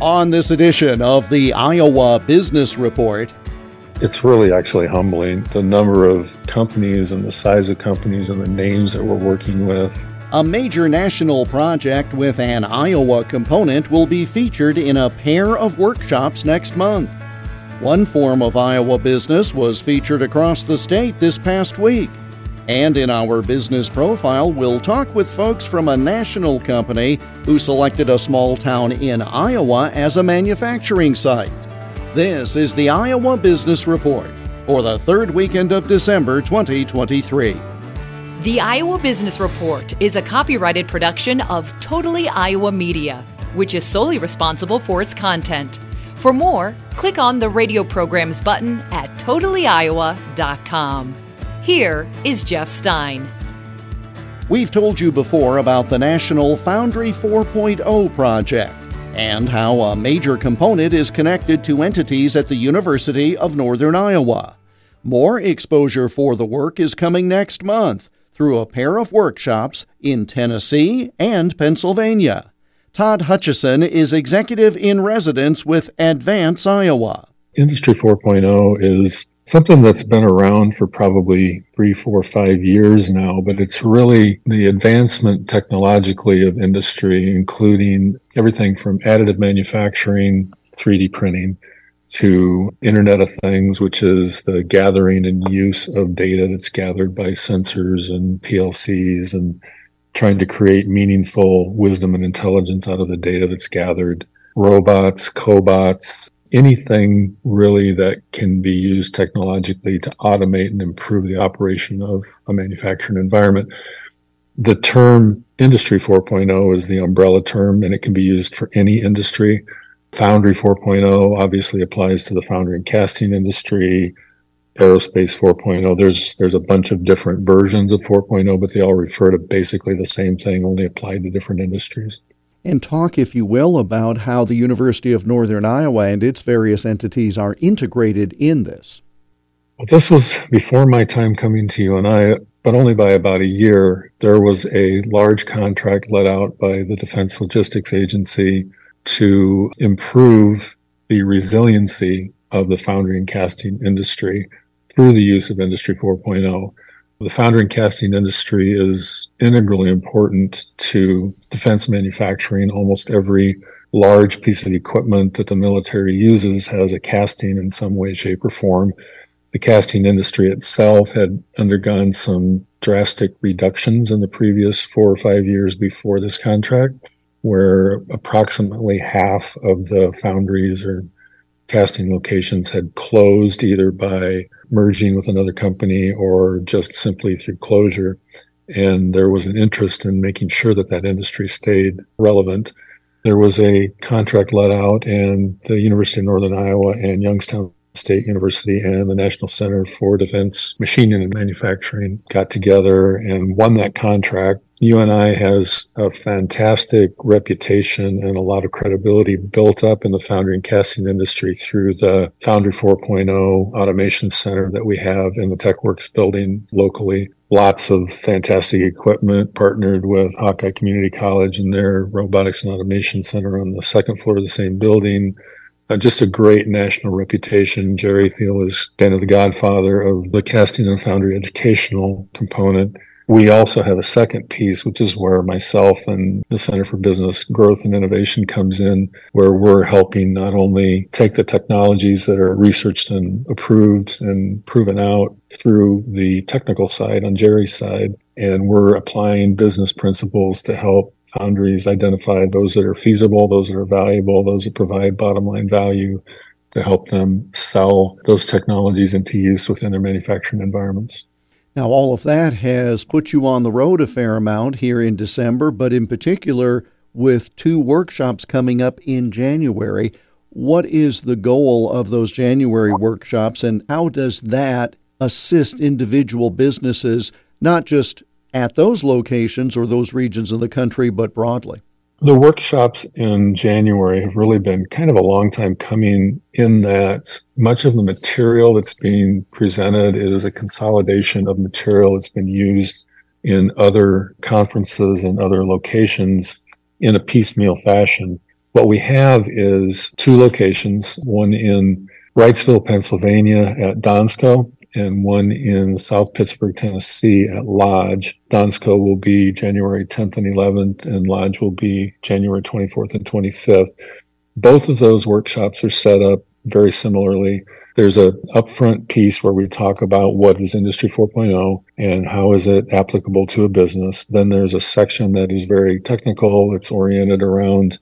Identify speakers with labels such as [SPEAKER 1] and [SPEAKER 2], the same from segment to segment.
[SPEAKER 1] On this edition of the Iowa Business Report,
[SPEAKER 2] it's really actually humbling the number of companies and the size of companies and the names that we're working with.
[SPEAKER 1] A major national project with an Iowa component will be featured in a pair of workshops next month. One form of Iowa business was featured across the state this past week. And in our business profile, we'll talk with folks from a national company who selected a small town in Iowa as a manufacturing site. This is the Iowa Business Report for the third weekend of December 2023.
[SPEAKER 3] The Iowa Business Report is a copyrighted production of Totally Iowa Media, which is solely responsible for its content. For more, click on the radio programs button at totallyiowa.com. Here is Jeff Stein.
[SPEAKER 1] We've told you before about the National Foundry 4.0 project and how a major component is connected to entities at the University of Northern Iowa. More exposure for the work is coming next month through a pair of workshops in Tennessee and Pennsylvania. Todd Hutchison is executive in residence with Advance Iowa.
[SPEAKER 2] Industry 4.0 is something that's been around for probably three, four, five years now, but it's really the advancement technologically of industry, including everything from additive manufacturing, 3D printing, to Internet of Things, which is the gathering and use of data that's gathered by sensors and PLCs and trying to create meaningful wisdom and intelligence out of the data that's gathered. Robots, cobots, anything really that can be used technologically to automate and improve the operation of a manufacturing environment. The term Industry 4.0 is the umbrella term and it can be used for any industry. Foundry 4.0 obviously applies to the foundry and casting industry. Aerospace 4.0, there's, there's a bunch of different versions of 4.0, but they all refer to basically the same thing, only applied to different industries
[SPEAKER 1] and talk, if you will, about how the University of Northern Iowa and its various entities are integrated in this.
[SPEAKER 2] Well, this was before my time coming to you, and I, but only by about a year. There was a large contract let out by the Defense Logistics Agency to improve the resiliency of the foundry and casting industry through the use of Industry 4.0. The foundry and casting industry is integrally important to defense manufacturing. Almost every large piece of equipment that the military uses has a casting in some way, shape, or form. The casting industry itself had undergone some drastic reductions in the previous four or five years before this contract, where approximately half of the foundries or casting locations had closed either by merging with another company or just simply through closure. And there was an interest in making sure that that industry stayed relevant. There was a contract let out, and the University of Northern Iowa and Youngstown State University and the National Center for Defense Machining and Manufacturing got together and won that contract UNI has a fantastic reputation and a lot of credibility built up in the foundry and casting industry through the Foundry 4.0 automation center that we have in the TechWorks building locally. Lots of fantastic equipment partnered with Hawkeye Community College and their robotics and automation center on the second floor of the same building. Uh, just a great national reputation. Jerry Thiel is kind of the godfather of the casting and foundry educational component we also have a second piece, which is where myself and the Center for Business Growth and Innovation comes in, where we're helping not only take the technologies that are researched and approved and proven out through the technical side on Jerry's side, and we're applying business principles to help foundries identify those that are feasible, those that are valuable, those that provide bottom line value to help them sell those technologies into use within their manufacturing environments.
[SPEAKER 1] Now, all of that has put you on the road a fair amount here in December, but in particular with two workshops coming up in January. What is the goal of those January workshops, and how does that assist individual businesses, not just at those locations or those regions of the country, but broadly?
[SPEAKER 2] The workshops in January have really been kind of a long time coming in that much of the material that's being presented is a consolidation of material that's been used in other conferences and other locations in a piecemeal fashion. What we have is two locations, one in Wrightsville, Pennsylvania at Donsco, and one in South Pittsburg, Tennessee at Lodge. Donsco will be January 10th and 11th, and Lodge will be January 24th and 25th. Both of those workshops are set up very similarly. There's a upfront piece where we talk about what is Industry 4.0 and how is it applicable to a business. Then there's a section that is very technical. It's oriented around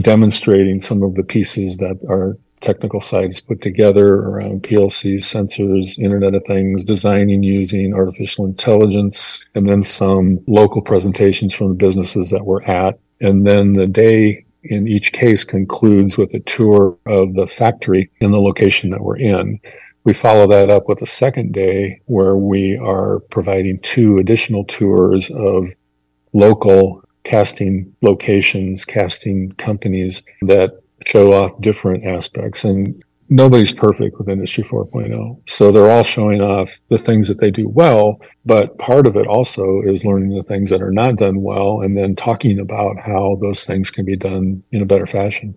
[SPEAKER 2] demonstrating some of the pieces that our technical side is put together around PLCs, sensors, Internet of Things, designing using artificial intelligence, and then some local presentations from the businesses that we're at. And then the day in each case concludes with a tour of the factory in the location that we're in. We follow that up with a second day where we are providing two additional tours of local casting locations, casting companies that show off different aspects. And nobody's perfect with Industry 4.0. So they're all showing off the things that they do well. But part of it also is learning the things that are not done well and then talking about how those things can be done in a better fashion.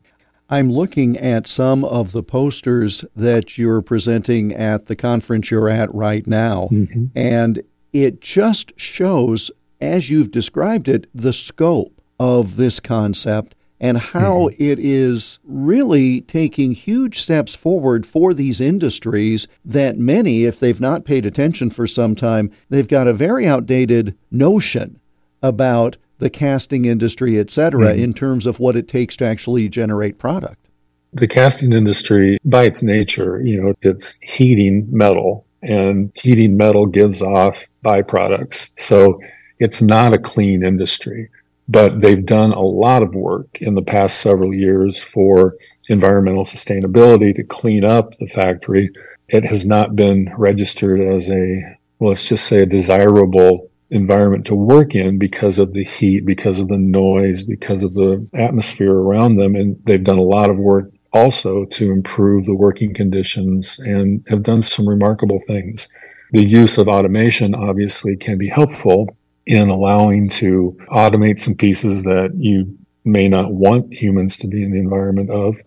[SPEAKER 1] I'm looking at some of the posters that you're presenting at the conference you're at right now. Mm-hmm. And it just shows, as you've described it, the scope of this concept and how mm-hmm. it is really taking huge steps forward for these industries that many, if they've not paid attention for some time, they've got a very outdated notion about the casting industry, et cetera, mm-hmm. in terms of what it takes to actually generate product.
[SPEAKER 2] The casting industry, by its nature, you know, it's heating metal and heating metal gives off byproducts. So it's not a clean industry but they've done a lot of work in the past several years for environmental sustainability to clean up the factory. It has not been registered as a, well, let's just say a desirable environment to work in because of the heat, because of the noise, because of the atmosphere around them. And they've done a lot of work also to improve the working conditions and have done some remarkable things. The use of automation obviously can be helpful in allowing to automate some pieces that you may not want humans to be in the environment of.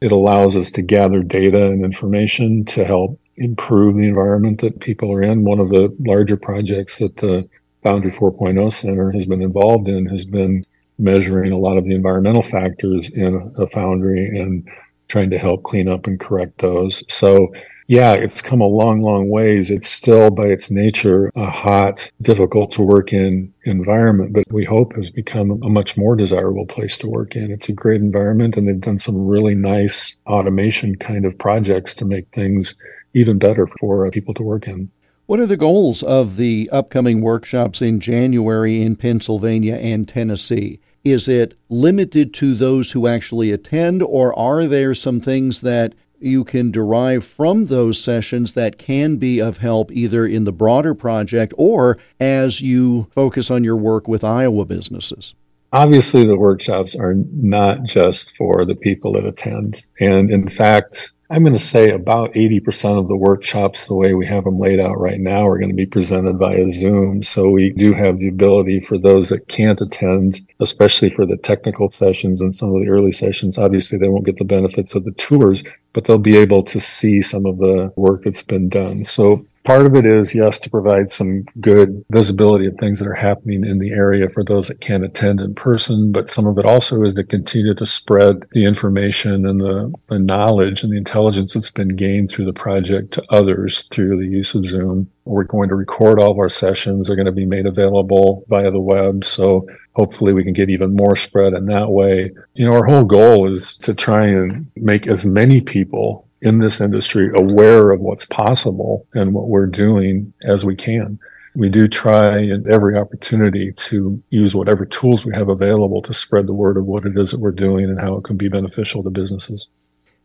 [SPEAKER 2] It allows us to gather data and information to help improve the environment that people are in. One of the larger projects that the Foundry 4.0 Center has been involved in has been measuring a lot of the environmental factors in a foundry and trying to help clean up and correct those. So yeah, it's come a long, long ways. It's still by its nature a hot, difficult to work in environment, but we hope has become a much more desirable place to work in. It's a great environment and they've done some really nice automation kind of projects to make things even better for people to work in.
[SPEAKER 1] What are the goals of the upcoming workshops in January in Pennsylvania and Tennessee? Is it limited to those who actually attend, or are there some things that you can derive from those sessions that can be of help either in the broader project or as you focus on your work with Iowa businesses?
[SPEAKER 2] Obviously, the workshops are not just for the people that attend. And in fact, I'm going to say about 80% of the workshops, the way we have them laid out right now, are going to be presented via Zoom. So we do have the ability for those that can't attend, especially for the technical sessions and some of the early sessions. Obviously, they won't get the benefits of the tours, but they'll be able to see some of the work that's been done. So Part of it is, yes, to provide some good visibility of things that are happening in the area for those that can't attend in person. But some of it also is to continue to spread the information and the, the knowledge and the intelligence that's been gained through the project to others through the use of Zoom. We're going to record all of our sessions. They're going to be made available via the web. So hopefully we can get even more spread in that way. You know, our whole goal is to try and make as many people in this industry aware of what's possible and what we're doing as we can. We do try in every opportunity to use whatever tools we have available to spread the word of what it is that we're doing and how it can be beneficial to businesses.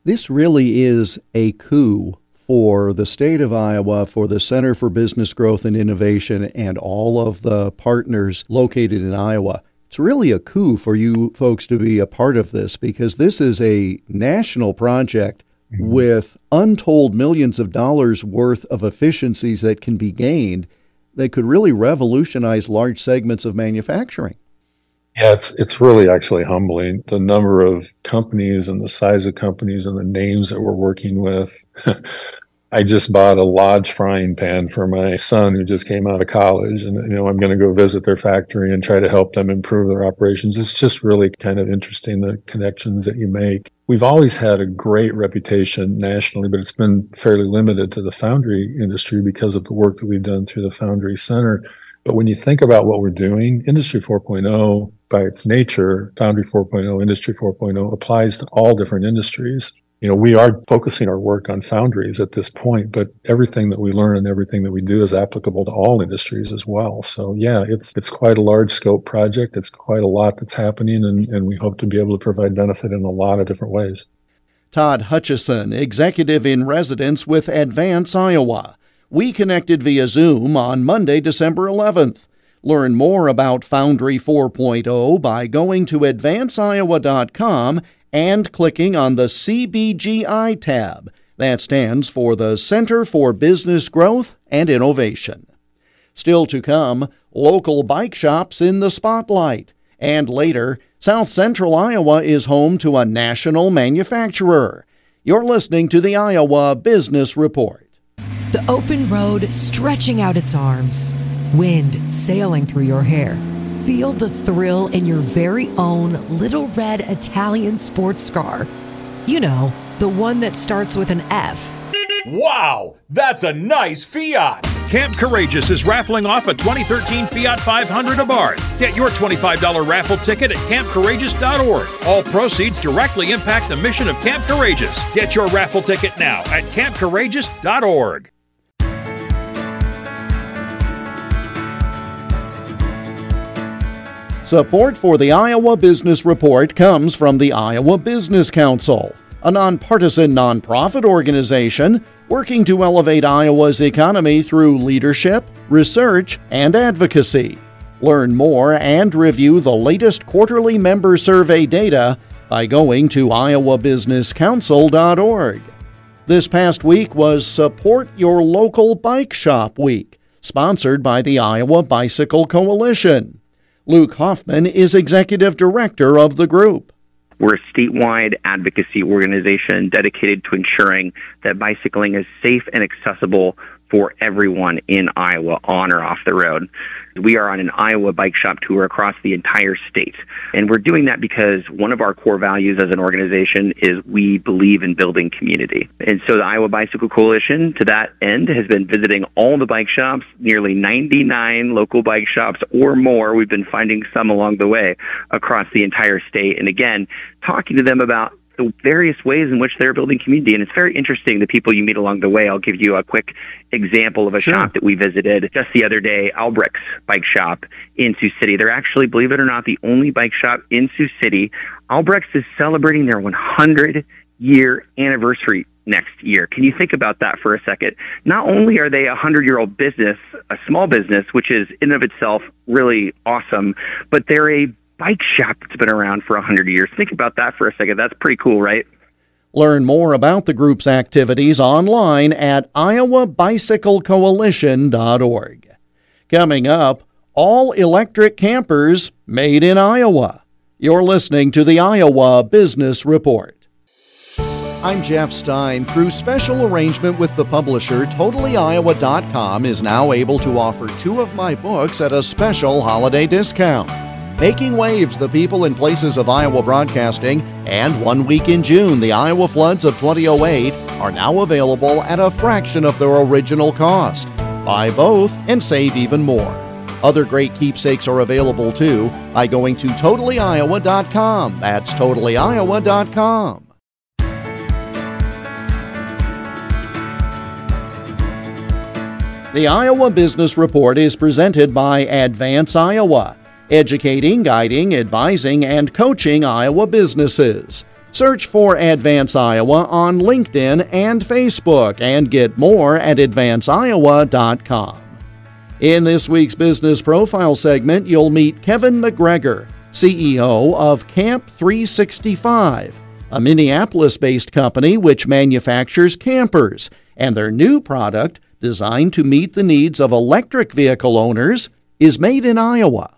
[SPEAKER 1] This really is a coup for the state of Iowa, for the Center for Business Growth and Innovation, and all of the partners located in Iowa. It's really a coup for you folks to be a part of this because this is a national project mm-hmm. with untold millions of dollars worth of efficiencies that can be gained that could really revolutionize large segments of manufacturing.
[SPEAKER 2] Yeah, it's it's really actually humbling the number of companies and the size of companies and the names that we're working with. I just bought a Lodge frying pan for my son who just came out of college, and you know I'm going to go visit their factory and try to help them improve their operations. It's just really kind of interesting the connections that you make. We've always had a great reputation nationally, but it's been fairly limited to the foundry industry because of the work that we've done through the Foundry Center. But when you think about what we're doing, Industry 4.0, by its nature, Foundry 4.0, Industry 4.0 applies to all different industries you know, we are focusing our work on foundries at this point, but everything that we learn and everything that we do is applicable to all industries as well. So yeah, it's it's quite a large scope project. It's quite a lot that's happening and, and we hope to be able to provide benefit in a lot of different ways.
[SPEAKER 1] Todd Hutchison, executive in residence with Advance Iowa. We connected via Zoom on Monday, December 11th. Learn more about Foundry 4.0 by going to advanceiowa.com and clicking on the CBGI tab. That stands for the Center for Business Growth and Innovation. Still to come, local bike shops in the spotlight. And later, South Central Iowa is home to a national manufacturer. You're listening to the Iowa Business Report.
[SPEAKER 4] The open road stretching out its arms, wind sailing through your hair Feel the thrill in your very own little red Italian sports car. You know, the one that starts with an F.
[SPEAKER 5] Wow, that's a nice Fiat!
[SPEAKER 6] Camp Courageous is raffling off a 2013 Fiat 500 Abarth. Get your $25 raffle ticket at campcourageous.org. All proceeds directly impact the mission of Camp Courageous. Get your raffle ticket now at campcourageous.org.
[SPEAKER 1] Support for the Iowa Business Report comes from the Iowa Business Council, a nonpartisan nonprofit organization working to elevate Iowa's economy through leadership, research, and advocacy. Learn more and review the latest quarterly member survey data by going to iowabusinesscouncil.org. This past week was Support Your Local Bike Shop Week, sponsored by the Iowa Bicycle Coalition. Luke Hoffman is executive director of the group.
[SPEAKER 7] We're a statewide advocacy organization dedicated to ensuring that bicycling is safe and accessible for everyone in Iowa on or off the road. We are on an Iowa bike shop tour across the entire state. And we're doing that because one of our core values as an organization is we believe in building community. And so the Iowa Bicycle Coalition, to that end, has been visiting all the bike shops, nearly 99 local bike shops or more. We've been finding some along the way across the entire state. And again, talking to them about the various ways in which they're building community. And it's very interesting the people you meet along the way. I'll give you a quick example of a sure. shop that we visited just the other day, Albrecht's Bike Shop in Sioux City. They're actually, believe it or not, the only bike shop in Sioux City. Albrecht's is celebrating their 100 year anniversary next year. Can you think about that for a second? Not only are they a 100 year old business, a small business, which is in and of itself really awesome, but they're a bike shop that's been around for 100 years. Think about that for a second. That's pretty cool, right?
[SPEAKER 1] Learn more about the group's activities online at iowabicyclecoalition.org. Coming up, all electric campers made in Iowa. You're listening to the Iowa Business Report. I'm Jeff Stein. Through special arrangement with the publisher, TotallyIowa.com is now able to offer two of my books at a special holiday discount. Making Waves, the people and places of Iowa broadcasting, and One Week in June, the Iowa floods of 2008, are now available at a fraction of their original cost. Buy both and save even more. Other great keepsakes are available too by going to totallyiowa.com. That's totallyiowa.com. The Iowa Business Report is presented by Advance Iowa educating, guiding, advising, and coaching Iowa businesses. Search for Advance Iowa on LinkedIn and Facebook and get more at advanceiowa.com. In this week's Business Profile segment, you'll meet Kevin McGregor, CEO of Camp 365, a Minneapolis based company which manufactures campers, and their new product, designed to meet the needs of electric vehicle owners, is made in Iowa.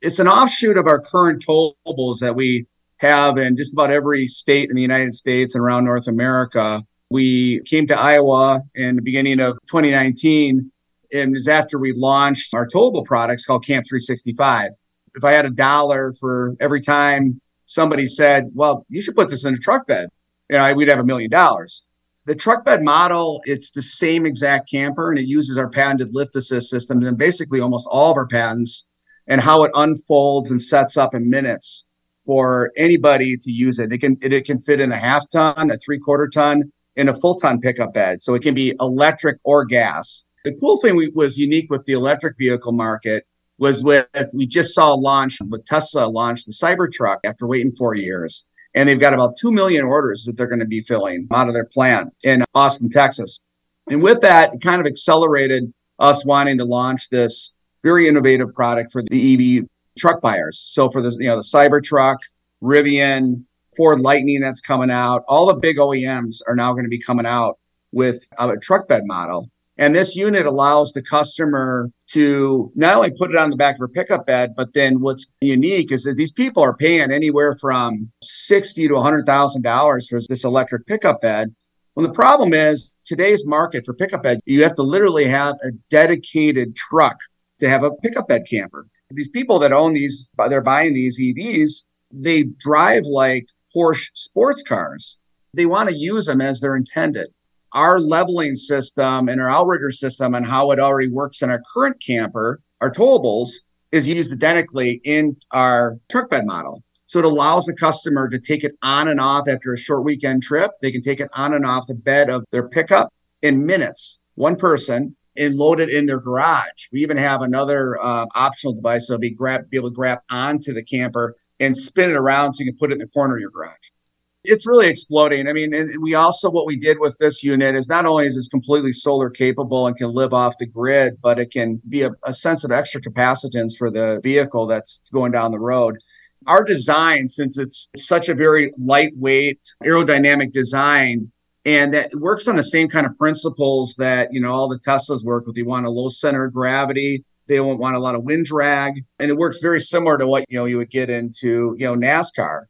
[SPEAKER 8] It's an offshoot of our current towables that we have in just about every state in the United States and around North America. We came to Iowa in the beginning of 2019, and it was after we launched our towable products called Camp 365. If I had a dollar for every time somebody said, "Well, you should put this in a truck bed," you know, we'd have a million dollars. The truck bed model, it's the same exact camper, and it uses our patented lift assist system and basically almost all of our patents and how it unfolds and sets up in minutes for anybody to use it. It can it, it can fit in a half ton, a three quarter ton, in a full ton pickup bed. So it can be electric or gas. The cool thing we, was unique with the electric vehicle market was with we just saw launch with Tesla launch the Cybertruck after waiting four years. And they've got about 2 million orders that they're going to be filling out of their plant in Austin, Texas. And with that, it kind of accelerated us wanting to launch this very innovative product for the EV truck buyers. So for the you know the Cybertruck, Rivian, Ford Lightning that's coming out, all the big OEMs are now going to be coming out with a truck bed model. And this unit allows the customer to not only put it on the back of her pickup bed, but then what's unique is that these people are paying anywhere from sixty to hundred thousand dollars for this electric pickup bed. Well, the problem is today's market for pickup bed, you have to literally have a dedicated truck to have a pickup bed camper these people that own these, they're buying these EVs, they drive like Porsche sports cars. They want to use them as they're intended. Our leveling system and our outrigger system and how it already works in our current camper, our towables, is used identically in our truck bed model. So it allows the customer to take it on and off after a short weekend trip. They can take it on and off the bed of their pickup in minutes. One person and load it in their garage. We even have another uh, optional device that'll be grab, be able to grab onto the camper and spin it around so you can put it in the corner of your garage. It's really exploding. I mean, and we also what we did with this unit is not only is this completely solar capable and can live off the grid, but it can be a, a sense of extra capacitance for the vehicle that's going down the road our design, since it's such a very lightweight aerodynamic design, and that works on the same kind of principles that you know all the teslas work with. You want a low center of gravity. They don't want a lot of wind drag. And it works very similar to what you know you would get into you know nascar.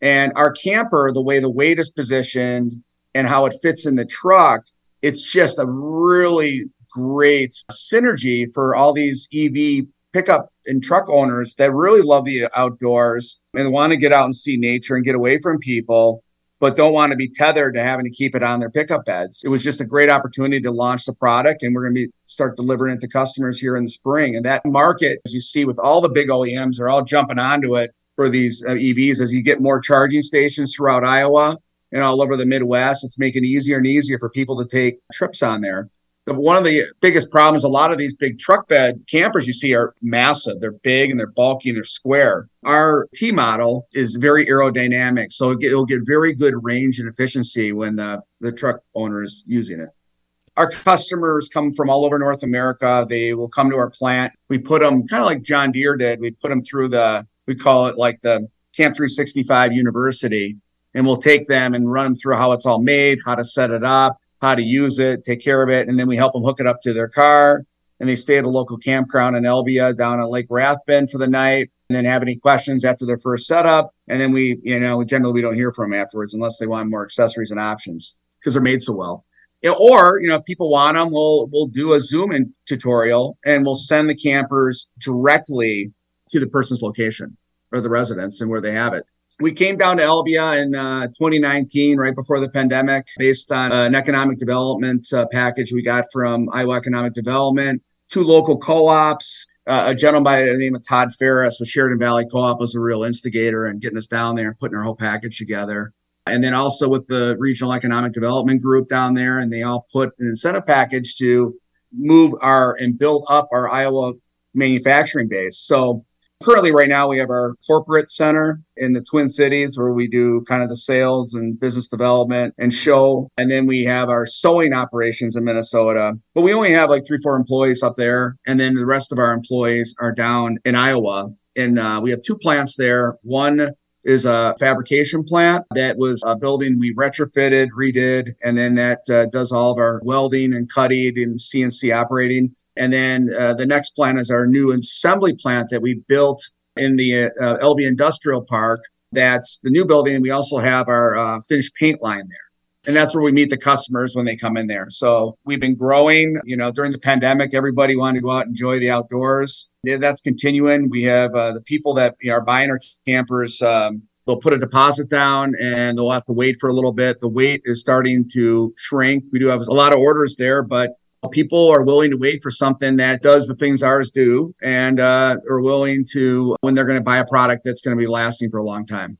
[SPEAKER 8] And our camper the way the weight is positioned and how it fits in the truck it's just a really great synergy for all these ev pickup and truck owners that really love the outdoors and want to get out and see nature and get away from people but don't want to be tethered to having to keep it on their pickup beds. It was just a great opportunity to launch the product and we're going to be start delivering it to customers here in the spring. And that market, as you see with all the big OEMs, are all jumping onto it for these uh, EVs as you get more charging stations throughout Iowa and all over the Midwest. It's making it easier and easier for people to take trips on there one of the biggest problems a lot of these big truck bed campers you see are massive. They're big and they're bulky and they're square. Our t model is very aerodynamic so it'll get very good range and efficiency when the, the truck owner is using it. Our customers come from all over north america. They will come to our plant. We put them kind of like john deere did we put them through the we call it like the camp 365 university and we'll take them and run them through how it's all made how to set it up how to use it, take care of it, and then we help them hook it up to their car. And they stay at a local campground in Albia down at Lake Rathbun for the night, and then have any questions after their first setup. And then we, you know, generally we don't hear from them afterwards unless they want more accessories and options because they're made so well. Or, you know, if people want them, we'll we'll do a Zoom in tutorial and we'll send the campers directly to the person's location or the residence and where they have it we came down to Albia in uh, 2019, right before the pandemic, based on an economic development uh, package we got from Iowa Economic Development, two local co-ops. Uh, a gentleman by the name of Todd Ferris with Chariton Valley Co-op was a real instigator in getting us down there and putting our whole package together. And then also with the Regional Economic Development Group down there, and they all put an incentive package to move our and build up our Iowa manufacturing base. So currently right now we have our corporate center in the twin cities where we do kind of the sales and business development and show. And then we have our sewing operations in minnesota but we only have like three four employees up there. And then the rest of our employees are down in iowa. And uh, we have two plants there. One is a fabrication plant that was a building we retrofitted redid and then that uh, does all of our welding and cutting and cnc operating and then uh, the next plant is our new assembly plant that we built in the uh, LB Industrial Park. That's the new building. We also have our uh, finished paint line there. And that's where we meet the customers when they come in there. So we've been growing. You know, during the pandemic, everybody wanted to go out and enjoy the outdoors. That's continuing. We have uh, the people that are buying our campers. Um, they'll put a deposit down and they'll have to wait for a little bit. The wait is starting to shrink. We do have a lot of orders there, but people are willing to wait for something that does the things ours do and uh, are willing to when they're going to buy a product that's going to be lasting for a long time.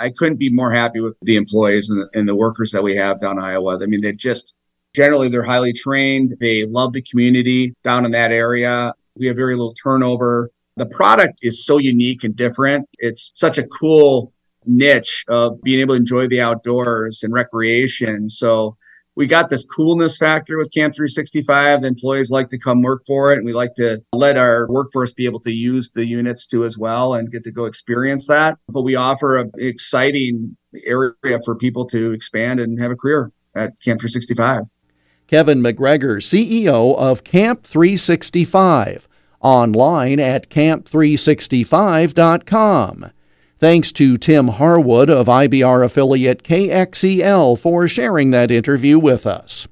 [SPEAKER 8] I couldn't be more happy with the employees and the, and the workers that we have down in Iowa. I mean, they just generally they're highly trained. They love the community down in that area. We have very little turnover. The product is so unique and different. It's such a cool niche of being able to enjoy the outdoors and recreation. So we got this coolness factor with Camp 365. The employees like to come work for it, and we like to let our workforce be able to use the units too as well and get to go experience that. But we offer an exciting area for people to expand and have a career at Camp 365.
[SPEAKER 1] Kevin McGregor, CEO of Camp 365, online at camp365.com. Thanks to Tim Harwood of IBR affiliate KXEL for sharing that interview with us.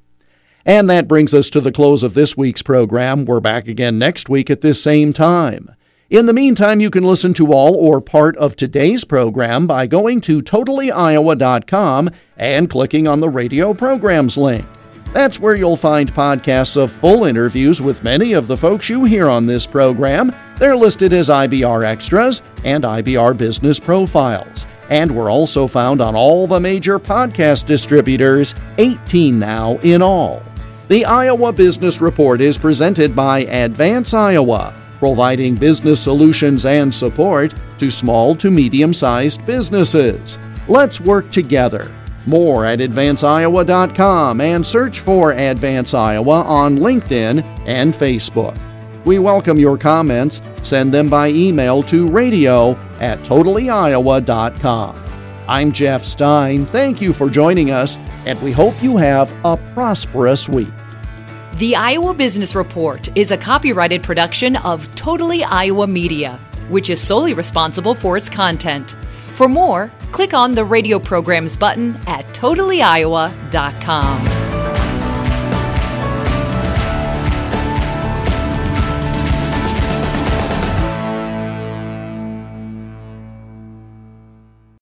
[SPEAKER 1] And that brings us to the close of this week's program. We're back again next week at this same time. In the meantime, you can listen to all or part of today's program by going to totallyiowa.com and clicking on the radio programs link. That's where you'll find podcasts of full interviews with many of the folks you hear on this program. They're listed as IBR Extras and IBR Business Profiles. And we're also found on all the major podcast distributors, 18 now in all. The Iowa Business Report is presented by Advance Iowa, providing business solutions and support to small to medium sized businesses. Let's work together more at advanceiowa.com and search for Advance Iowa on LinkedIn and Facebook. We welcome your comments. Send them by email to radio at totallyiowa.com. I'm Jeff Stein. Thank you for joining us, and we hope you have a prosperous week.
[SPEAKER 3] The Iowa Business Report is a copyrighted production of Totally Iowa Media, which is solely responsible for its content. For more, click on the radio programs button at totallyiowa.com.